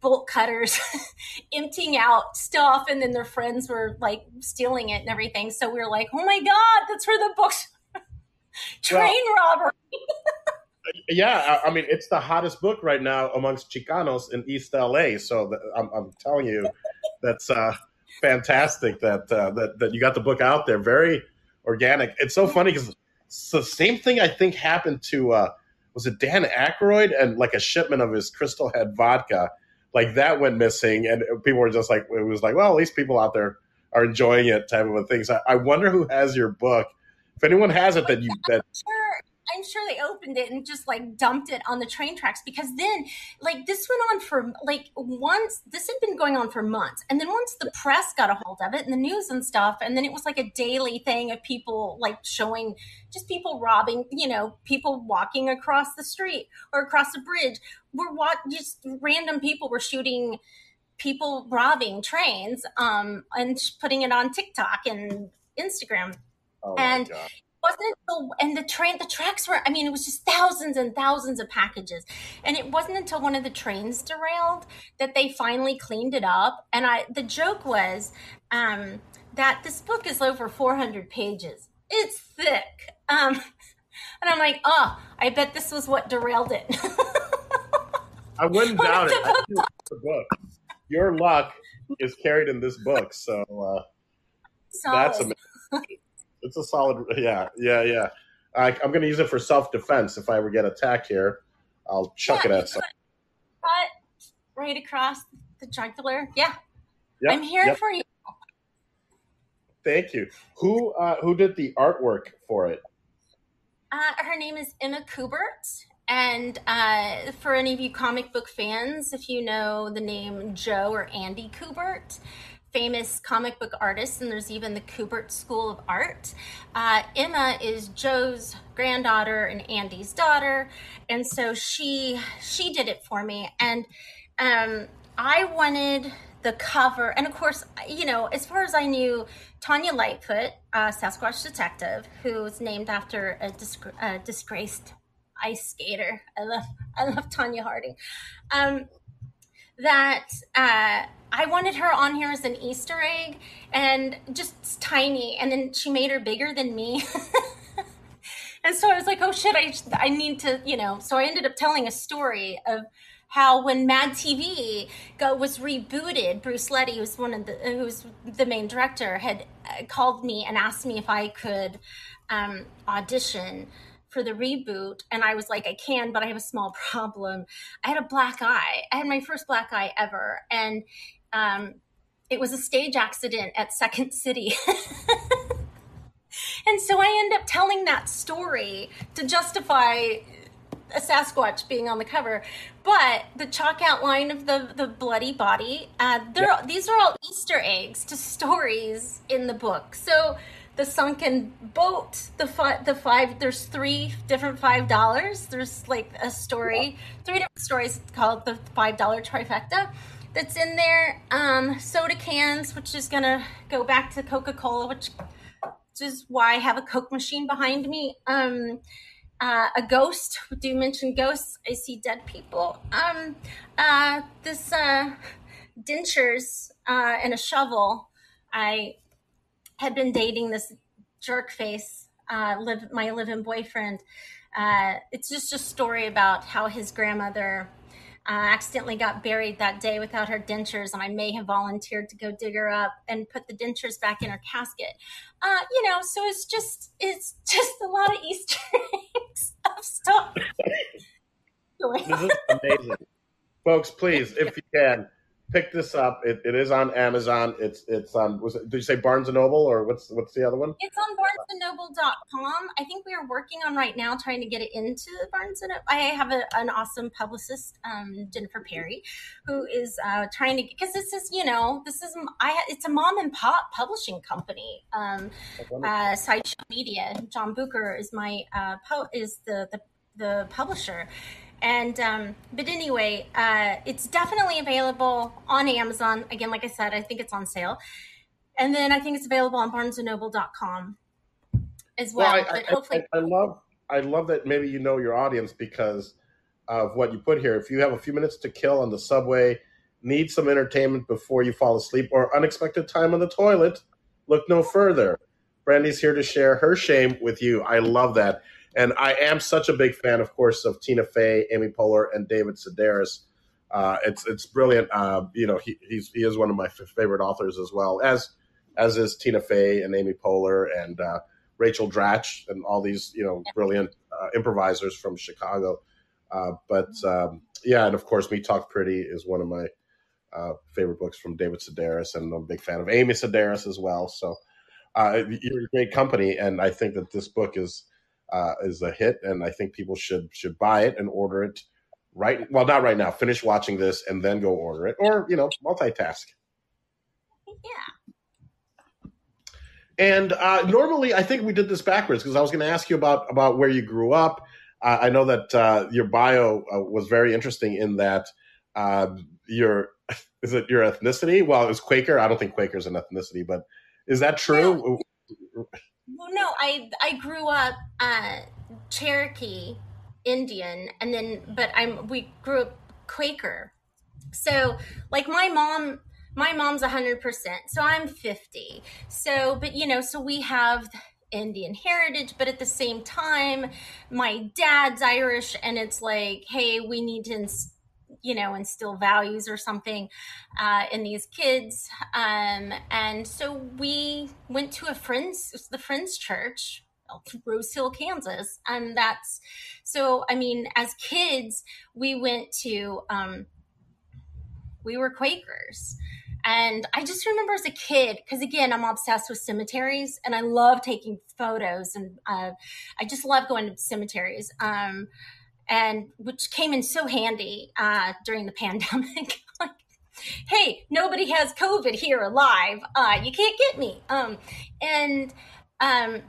bolt cutters, emptying out stuff, and then their friends were like stealing it and everything. So we were like, oh my God, that's where the books train well, robbery. Yeah, I, mean, it's the hottest book right now amongst Chicanos in East LA. So I'm, I'm, telling you, that's uh, fantastic that, uh, that that you got the book out there. Very organic. It's so funny because the same thing I think happened to uh, was it Dan Aykroyd and like a shipment of his Crystal Head vodka, like that went missing, and people were just like, it was like, well, at least people out there are enjoying it, type of a thing. So I, I wonder who has your book. If anyone has it, that you that I'm sure they opened it and just like dumped it on the train tracks because then, like, this went on for like once, this had been going on for months. And then once the press got a hold of it and the news and stuff, and then it was like a daily thing of people like showing just people robbing, you know, people walking across the street or across a bridge. We're what just random people were shooting people robbing trains um, and putting it on TikTok and Instagram. Oh and wasn't and the train the tracks were I mean it was just thousands and thousands of packages. And it wasn't until one of the trains derailed that they finally cleaned it up. And I the joke was um, that this book is over 400 pages. It's thick. Um, and I'm like oh I bet this was what derailed it. I wouldn't doubt it. the book. Your luck is carried in this book so uh, that's amazing it's a solid. Yeah, yeah, yeah. I, am going to use it for self defense. If I ever get attacked here, I'll chuck yeah, it at someone. Right across the jugular. Yeah, yep, I'm here yep. for you. Thank you. Who uh, who did the artwork for it? Uh, her name is Emma Kubert. And uh, for any of you comic book fans, if you know the name Joe or Andy Kubert, famous comic book artists, and there's even the Kubert School of Art. Uh, Emma is Joe's granddaughter and Andy's daughter, and so she she did it for me. And um, I wanted the cover, and of course, you know, as far as I knew, Tanya Lightfoot, uh, Sasquatch detective, who's named after a, a disgraced ice skater. I love I love Tonya Harding. Um, that uh, I wanted her on here as an Easter egg and just tiny. And then she made her bigger than me. and so I was like, oh shit, I, I need to, you know. So I ended up telling a story of how when Mad TV go, was rebooted, Bruce Leddy, who's one of the who's the main director, had uh, called me and asked me if I could um, audition for the reboot and I was like, I can, but I have a small problem. I had a black eye. I had my first black eye ever. And um, it was a stage accident at Second City. and so I end up telling that story to justify a Sasquatch being on the cover. But the chalk outline of the the bloody body, uh, these are all Easter eggs to stories in the book. So the sunken boat, the five, the five. There's three different five dollars. There's like a story, three different stories called the five dollar trifecta. That's in there. Um, soda cans, which is gonna go back to Coca Cola, which, which is why I have a Coke machine behind me. Um, uh, a ghost. Do you mention ghosts? I see dead people. Um, uh, this uh, dentures uh, and a shovel. I had been dating this jerk face, uh, live my live-in boyfriend. Uh, it's just a story about how his grandmother uh, accidentally got buried that day without her dentures, and I may have volunteered to go dig her up and put the dentures back in her casket. Uh, you know, so it's just it's just a lot of Easter eggs of stuff. this is amazing, folks. Please, if you can, pick this up. It, it is on Amazon. It's it's on. Was it, did you say Barnes and Noble or what's what's the other one? It's on BarnesandNoble.com. I think we are working on right now trying to get it into Barnes and. I have a, an awesome publicist, um, Jennifer Perry, who is uh, trying to because this is you know this is I it's a mom and pop publishing company. Um, uh, Sideshow Media. John Booker is my uh, po- is the the the publisher and um, but anyway, uh, it's definitely available on Amazon. Again, like I said, I think it's on sale, and then I think it's available on BarnesandNoble.com as well. well I, but hopefully, I, I, love I love that maybe you know your audience because of what you put here. If you have a few minutes to kill on the subway, need some entertainment before you fall asleep, or unexpected time on the toilet, look no further. Brandy's here to share her shame with you. I love that. And I am such a big fan, of course, of Tina Fey, Amy Poehler, and David Sedaris. Uh, it's it's brilliant. Uh, you know, he he's, he is one of my f- favorite authors as well as as is Tina Fey and Amy Poehler and uh, Rachel Dratch and all these you know brilliant uh, improvisers from Chicago. Uh, but um, yeah, and of course, Me Talk Pretty is one of my uh, favorite books from David Sedaris, and I'm a big fan of Amy Sedaris as well. So you're a great company, and I think that this book is uh, is a hit, and I think people should should buy it and order it right. Well, not right now. Finish watching this and then go order it, or you know, multitask. Yeah. And uh, normally, I think we did this backwards because I was going to ask you about about where you grew up. Uh, I know that uh, your bio uh, was very interesting in that um, your is it your ethnicity? Well, it was Quaker. I don't think Quaker is an ethnicity, but is that true? Well, no, I I grew up uh, Cherokee Indian, and then but I'm we grew up Quaker. So like my mom, my mom's hundred percent, so I'm fifty. So, but you know, so we have. Indian heritage, but at the same time, my dad's Irish, and it's like, hey, we need to you know instill values or something uh, in these kids. Um, and so we went to a friend's the friends church rose hill kansas. And that's so i mean as kids we went to um, we were quakers. And I just remember as a kid, because again, I'm obsessed with cemeteries and I love taking photos and uh, I just love going to cemeteries. Um, and which came in so handy uh, during the pandemic. like, hey, nobody has COVID here alive. Uh, you can't get me. Um, and um,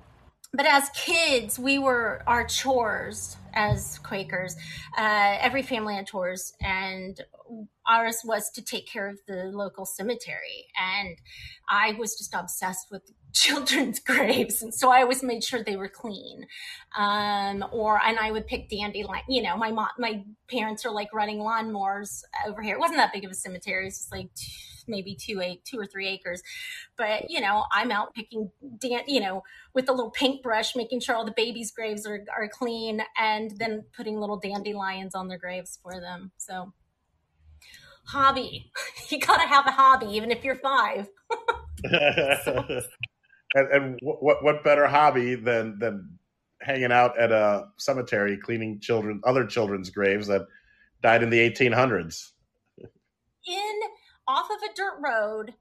but as kids, we were our chores as Quakers. Uh, every family had chores, and ours was to take care of the local cemetery. And I was just obsessed with children's graves, and so I always made sure they were clean. Um, or and I would pick dandelion. You know, my mom, my parents are like running lawnmowers over here. It wasn't that big of a cemetery. It's just like maybe two eight two or three acres, but you know, I'm out picking dan. You know, with a little paintbrush, making sure all the babies' graves are are clean, and then putting little dandelions on their graves for them. So hobby. You gotta have a hobby, even if you're five. so, and, and what what better hobby than than hanging out at a cemetery cleaning children other children's graves that died in the 1800s in off of a dirt road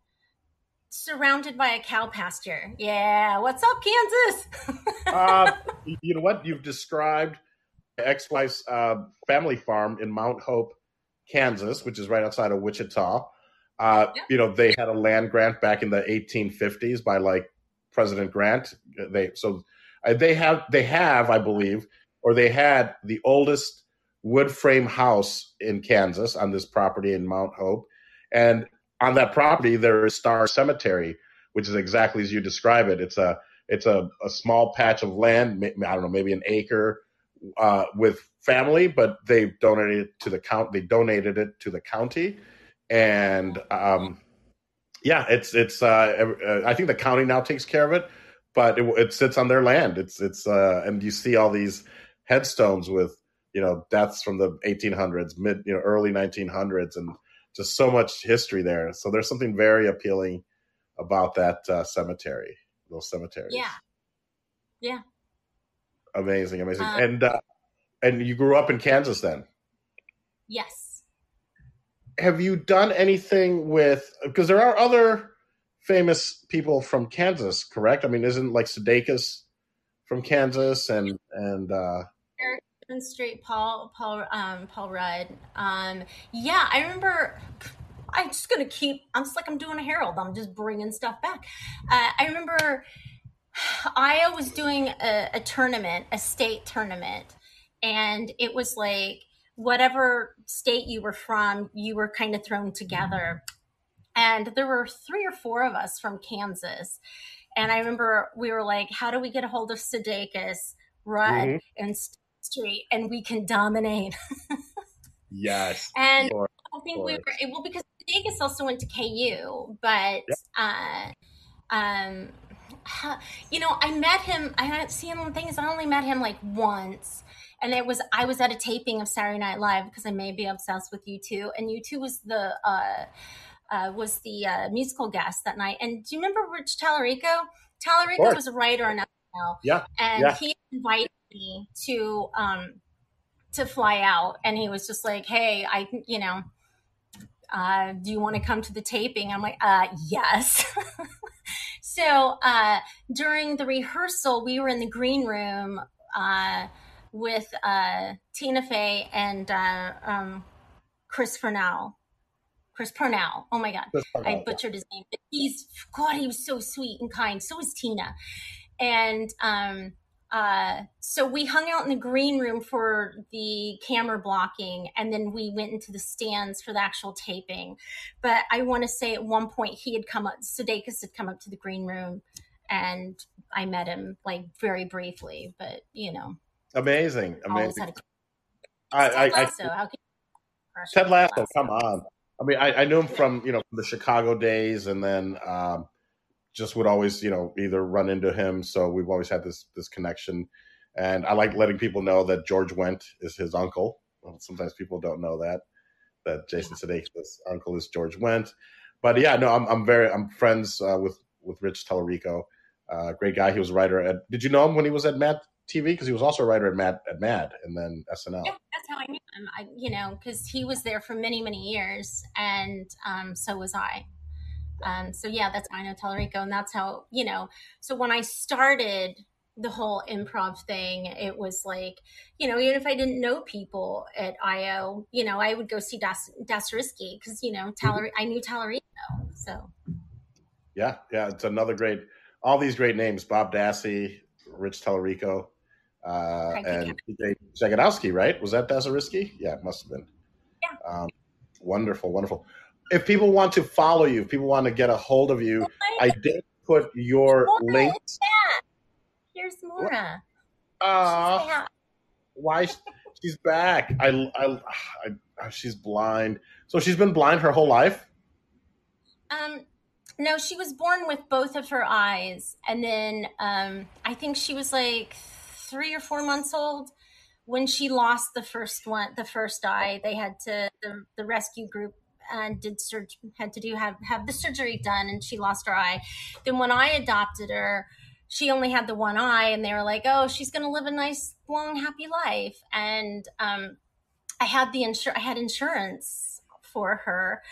surrounded by a cow pasture. Yeah, what's up, Kansas? uh, you know what? You've described ex-wife's uh, family farm in Mount Hope, Kansas, which is right outside of Wichita. Uh, yeah. You know, they had a land grant back in the 1850s by like President Grant. They so uh, they have they have, I believe, or they had the oldest wood frame house in Kansas on this property in Mount Hope, and on that property there is Star Cemetery, which is exactly as you describe it. It's a it's a, a small patch of land, I don't know, maybe an acre, uh, with family, but they donated it to the count. They donated it to the county, and um, yeah, it's it's. Uh, uh, I think the county now takes care of it, but it, it sits on their land. It's it's uh, and you see all these headstones with you know deaths from the 1800s, mid you know early 1900s, and just so much history there. So there's something very appealing about that uh, cemetery, those cemeteries. Yeah, yeah. Amazing, amazing, um, and uh, and you grew up in Kansas then. Yes have you done anything with because there are other famous people from Kansas, correct? I mean, isn't like Sudeikis from Kansas and and uh Eric Street, Paul Paul um Paul Rudd. Um yeah, I remember I'm just gonna keep. I'm just like I'm doing a Harold. I'm just bringing stuff back. Uh, I remember I was doing a, a tournament, a state tournament, and it was like whatever state you were from, you were kind of thrown together. And there were three or four of us from Kansas. And I remember we were like, how do we get a hold of Sudeikis, Rudd, mm-hmm. and Street, and we can dominate? yes. And I think we were well because Sudeikis also went to KU, but yep. uh, um, you know, I met him. I hadn't seen him. Things I only met him like once, and it was I was at a taping of Saturday Night Live because I may be obsessed with U2, and U2 was the uh, uh, was the uh, musical guest that night. And do you remember Rich Talarico? Talarico was a writer on SNL, yeah, and yeah. he invited me to um, to fly out, and he was just like, "Hey, I you know." Uh, do you want to come to the taping? I'm like, uh, yes. so uh, during the rehearsal, we were in the green room uh, with uh, Tina Fey and uh, um, Chris Purnell. Chris Purnell. Oh my God, I butchered his name. But he's God. He was so sweet and kind. So was Tina, and um, uh, so we hung out in the green room for the camera blocking, and then we went into the stands for the actual taping. But I want to say at one point he had come up, Sudeikis had come up to the green room, and I met him like very briefly. But you know, Amazing, amazing. I, I, Lasso, I, Ted Lasso, Lasso, come on. I mean, I, I knew him from you know from the Chicago days, and then um, just would always you know either run into him. So we've always had this this connection, and I like letting people know that George Wendt is his uncle. Well, sometimes people don't know that that Jason Sudeikis' uncle is George Wendt. But yeah, no, I'm I'm very I'm friends uh, with with Rich Talarico. Uh, great guy. He was a writer at. Did you know him when he was at Mad TV because he was also a writer at Mad at Mad and then SNL. Yeah, that's how I knew him. I, you know, because he was there for many many years, and um, so was I. Um, so yeah, that's I know Talarico, and that's how you know. So when I started the whole improv thing, it was like, you know, even if I didn't know people at IO, you know, I would go see Das Dasariski because you know, mm-hmm. I knew Talarico, so. Yeah, yeah, it's another great. All these great names: Bob Dassie, Rich Talarico uh, and TJ Jagodowski, right? Was that Dasariski? Yeah, it must have been. Yeah. Um, wonderful, wonderful. If people want to follow you, if people want to get a hold of you, I did put your links. Here's Mora. Uh, why? She's back. I, I, I, she's blind. So she's been blind her whole life. Um, no, she was born with both of her eyes, and then um, I think she was like three or four months old when she lost the first one, the first eye. They had to the, the rescue group and uh, did surg had to do have have the surgery done, and she lost her eye. Then when I adopted her, she only had the one eye, and they were like, "Oh, she's going to live a nice, long, happy life." And um, I had the insur I had insurance for her,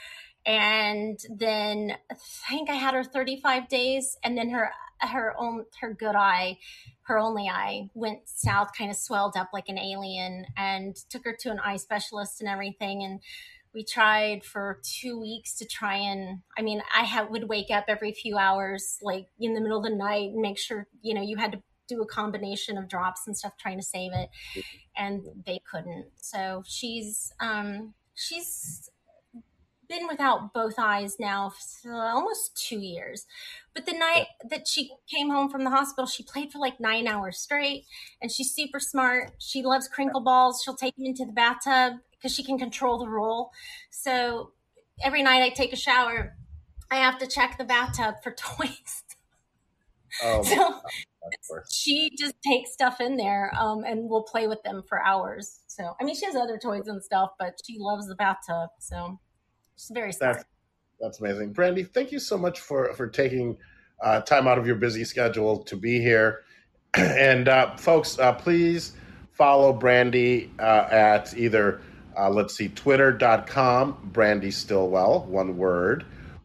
and then I think I had her 35 days, and then her her own her good eye, her only eye went south, kind of swelled up like an alien, and took her to an eye specialist and everything, and we tried for two weeks to try and i mean i have, would wake up every few hours like in the middle of the night and make sure you know you had to do a combination of drops and stuff trying to save it. And they couldn't. So she's um she's been without both eyes now for almost two years. But the night that she came home from the hospital she played for like nine hours straight and she's super smart. She loves crinkle balls. She'll take them into the bathtub because she can control the roll so every night i take a shower i have to check the bathtub for toys oh, so she just takes stuff in there um, and will play with them for hours. So, I mean, she has other toys and stuff, but she loves the bathtub. So, she's very smart. That's, that's amazing. Brandy, thank you so much for, for taking uh, time out of your busy schedule to be here. and, uh, folks, uh, please follow Brandy uh, at either, uh, let's see, twitter.com, Brandy Stillwell, one word,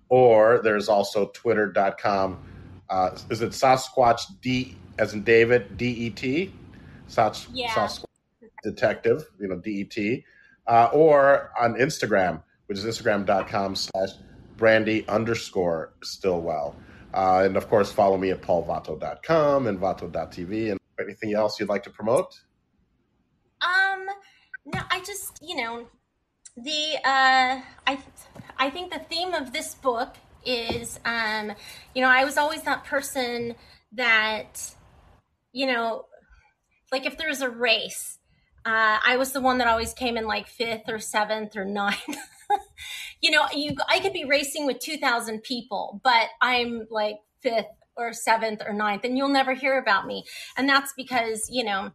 or there's also twitter.com uh, is it Sasquatch D as in David D E T, Sas- yeah. Sasquatch Detective, you know D E T, uh, or on Instagram, which is Instagram.com slash Brandy underscore Stillwell. Uh, and of course, follow me at paulvatto.com and vato.tv. And anything else you'd like to promote? Um, no, I just, you know, the, uh, I, I think the theme of this book is um you know i was always that person that you know like if there's a race uh, i was the one that always came in like fifth or seventh or ninth you know you i could be racing with 2000 people but i'm like fifth or seventh or ninth and you'll never hear about me and that's because you know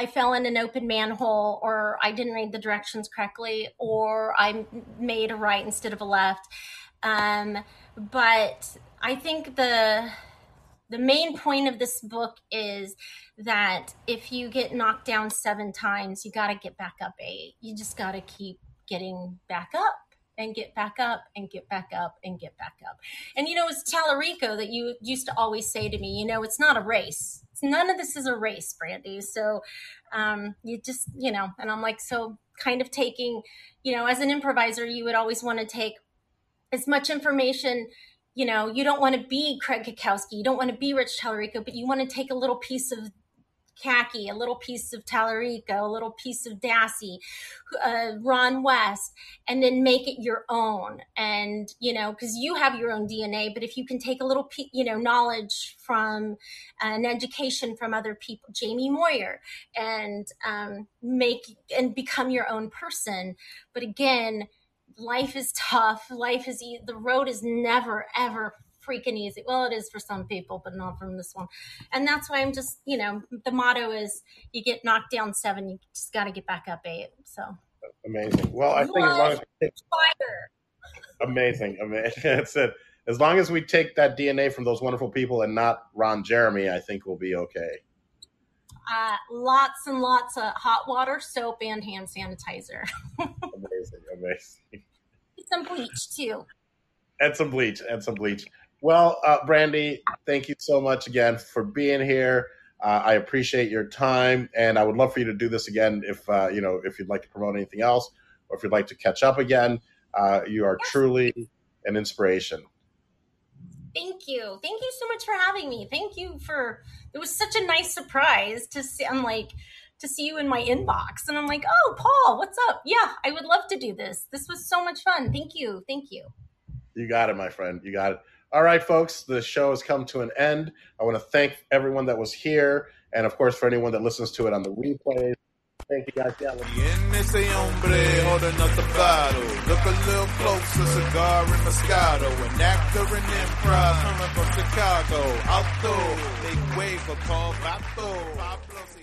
I fell in an open manhole, or I didn't read the directions correctly, or I made a right instead of a left. Um, but I think the the main point of this book is that if you get knocked down seven times, you got to get back up eight. You just got to keep getting back up and get back up and get back up and get back up. And you know, it's Talarico that you used to always say to me, you know, it's not a race. It's, none of this is a race, Brandy. So um, you just, you know, and I'm like, so kind of taking, you know, as an improviser, you would always want to take as much information you know you don't want to be craig cackowski you don't want to be rich talarico but you want to take a little piece of Kaki, a little piece of Talarico, a little piece of Dassie, uh, Ron West, and then make it your own. And, you know, because you have your own DNA, but if you can take a little, you know, knowledge from uh, an education from other people, Jamie Moyer, and um, make and become your own person. But again, life is tough. Life is the road is never ever freaking easy. Well, it is for some people, but not from this one. And that's why I'm just, you know, the motto is you get knocked down seven, you just got to get back up eight. So amazing. Well, I think as long as we take, amazing, amazing. That's it. As long as we take that DNA from those wonderful people and not Ron Jeremy, I think we'll be okay. Uh, lots and lots of hot water, soap, and hand sanitizer. amazing, amazing some bleach too. And some bleach, and some bleach. Well, uh, Brandy, thank you so much again for being here. Uh, I appreciate your time, and I would love for you to do this again if uh, you know if you'd like to promote anything else, or if you'd like to catch up again. Uh, you are yes. truly an inspiration. Thank you, thank you so much for having me. Thank you for it was such a nice surprise to see. I'm like to see you in my inbox. And I'm like, oh, Paul, what's up? Yeah, I would love to do this. This was so much fun. Thank you. Thank you. You got it, my friend. You got it. All right, folks, the show has come to an end. I want to thank everyone that was here. And of course, for anyone that listens to it on the replay. Thank you guys. Yeah. hombre holding up the bottle. Look a little closer, cigar and Moscato. An actor in improv coming from Chicago. Alto, make way for Paul Vato.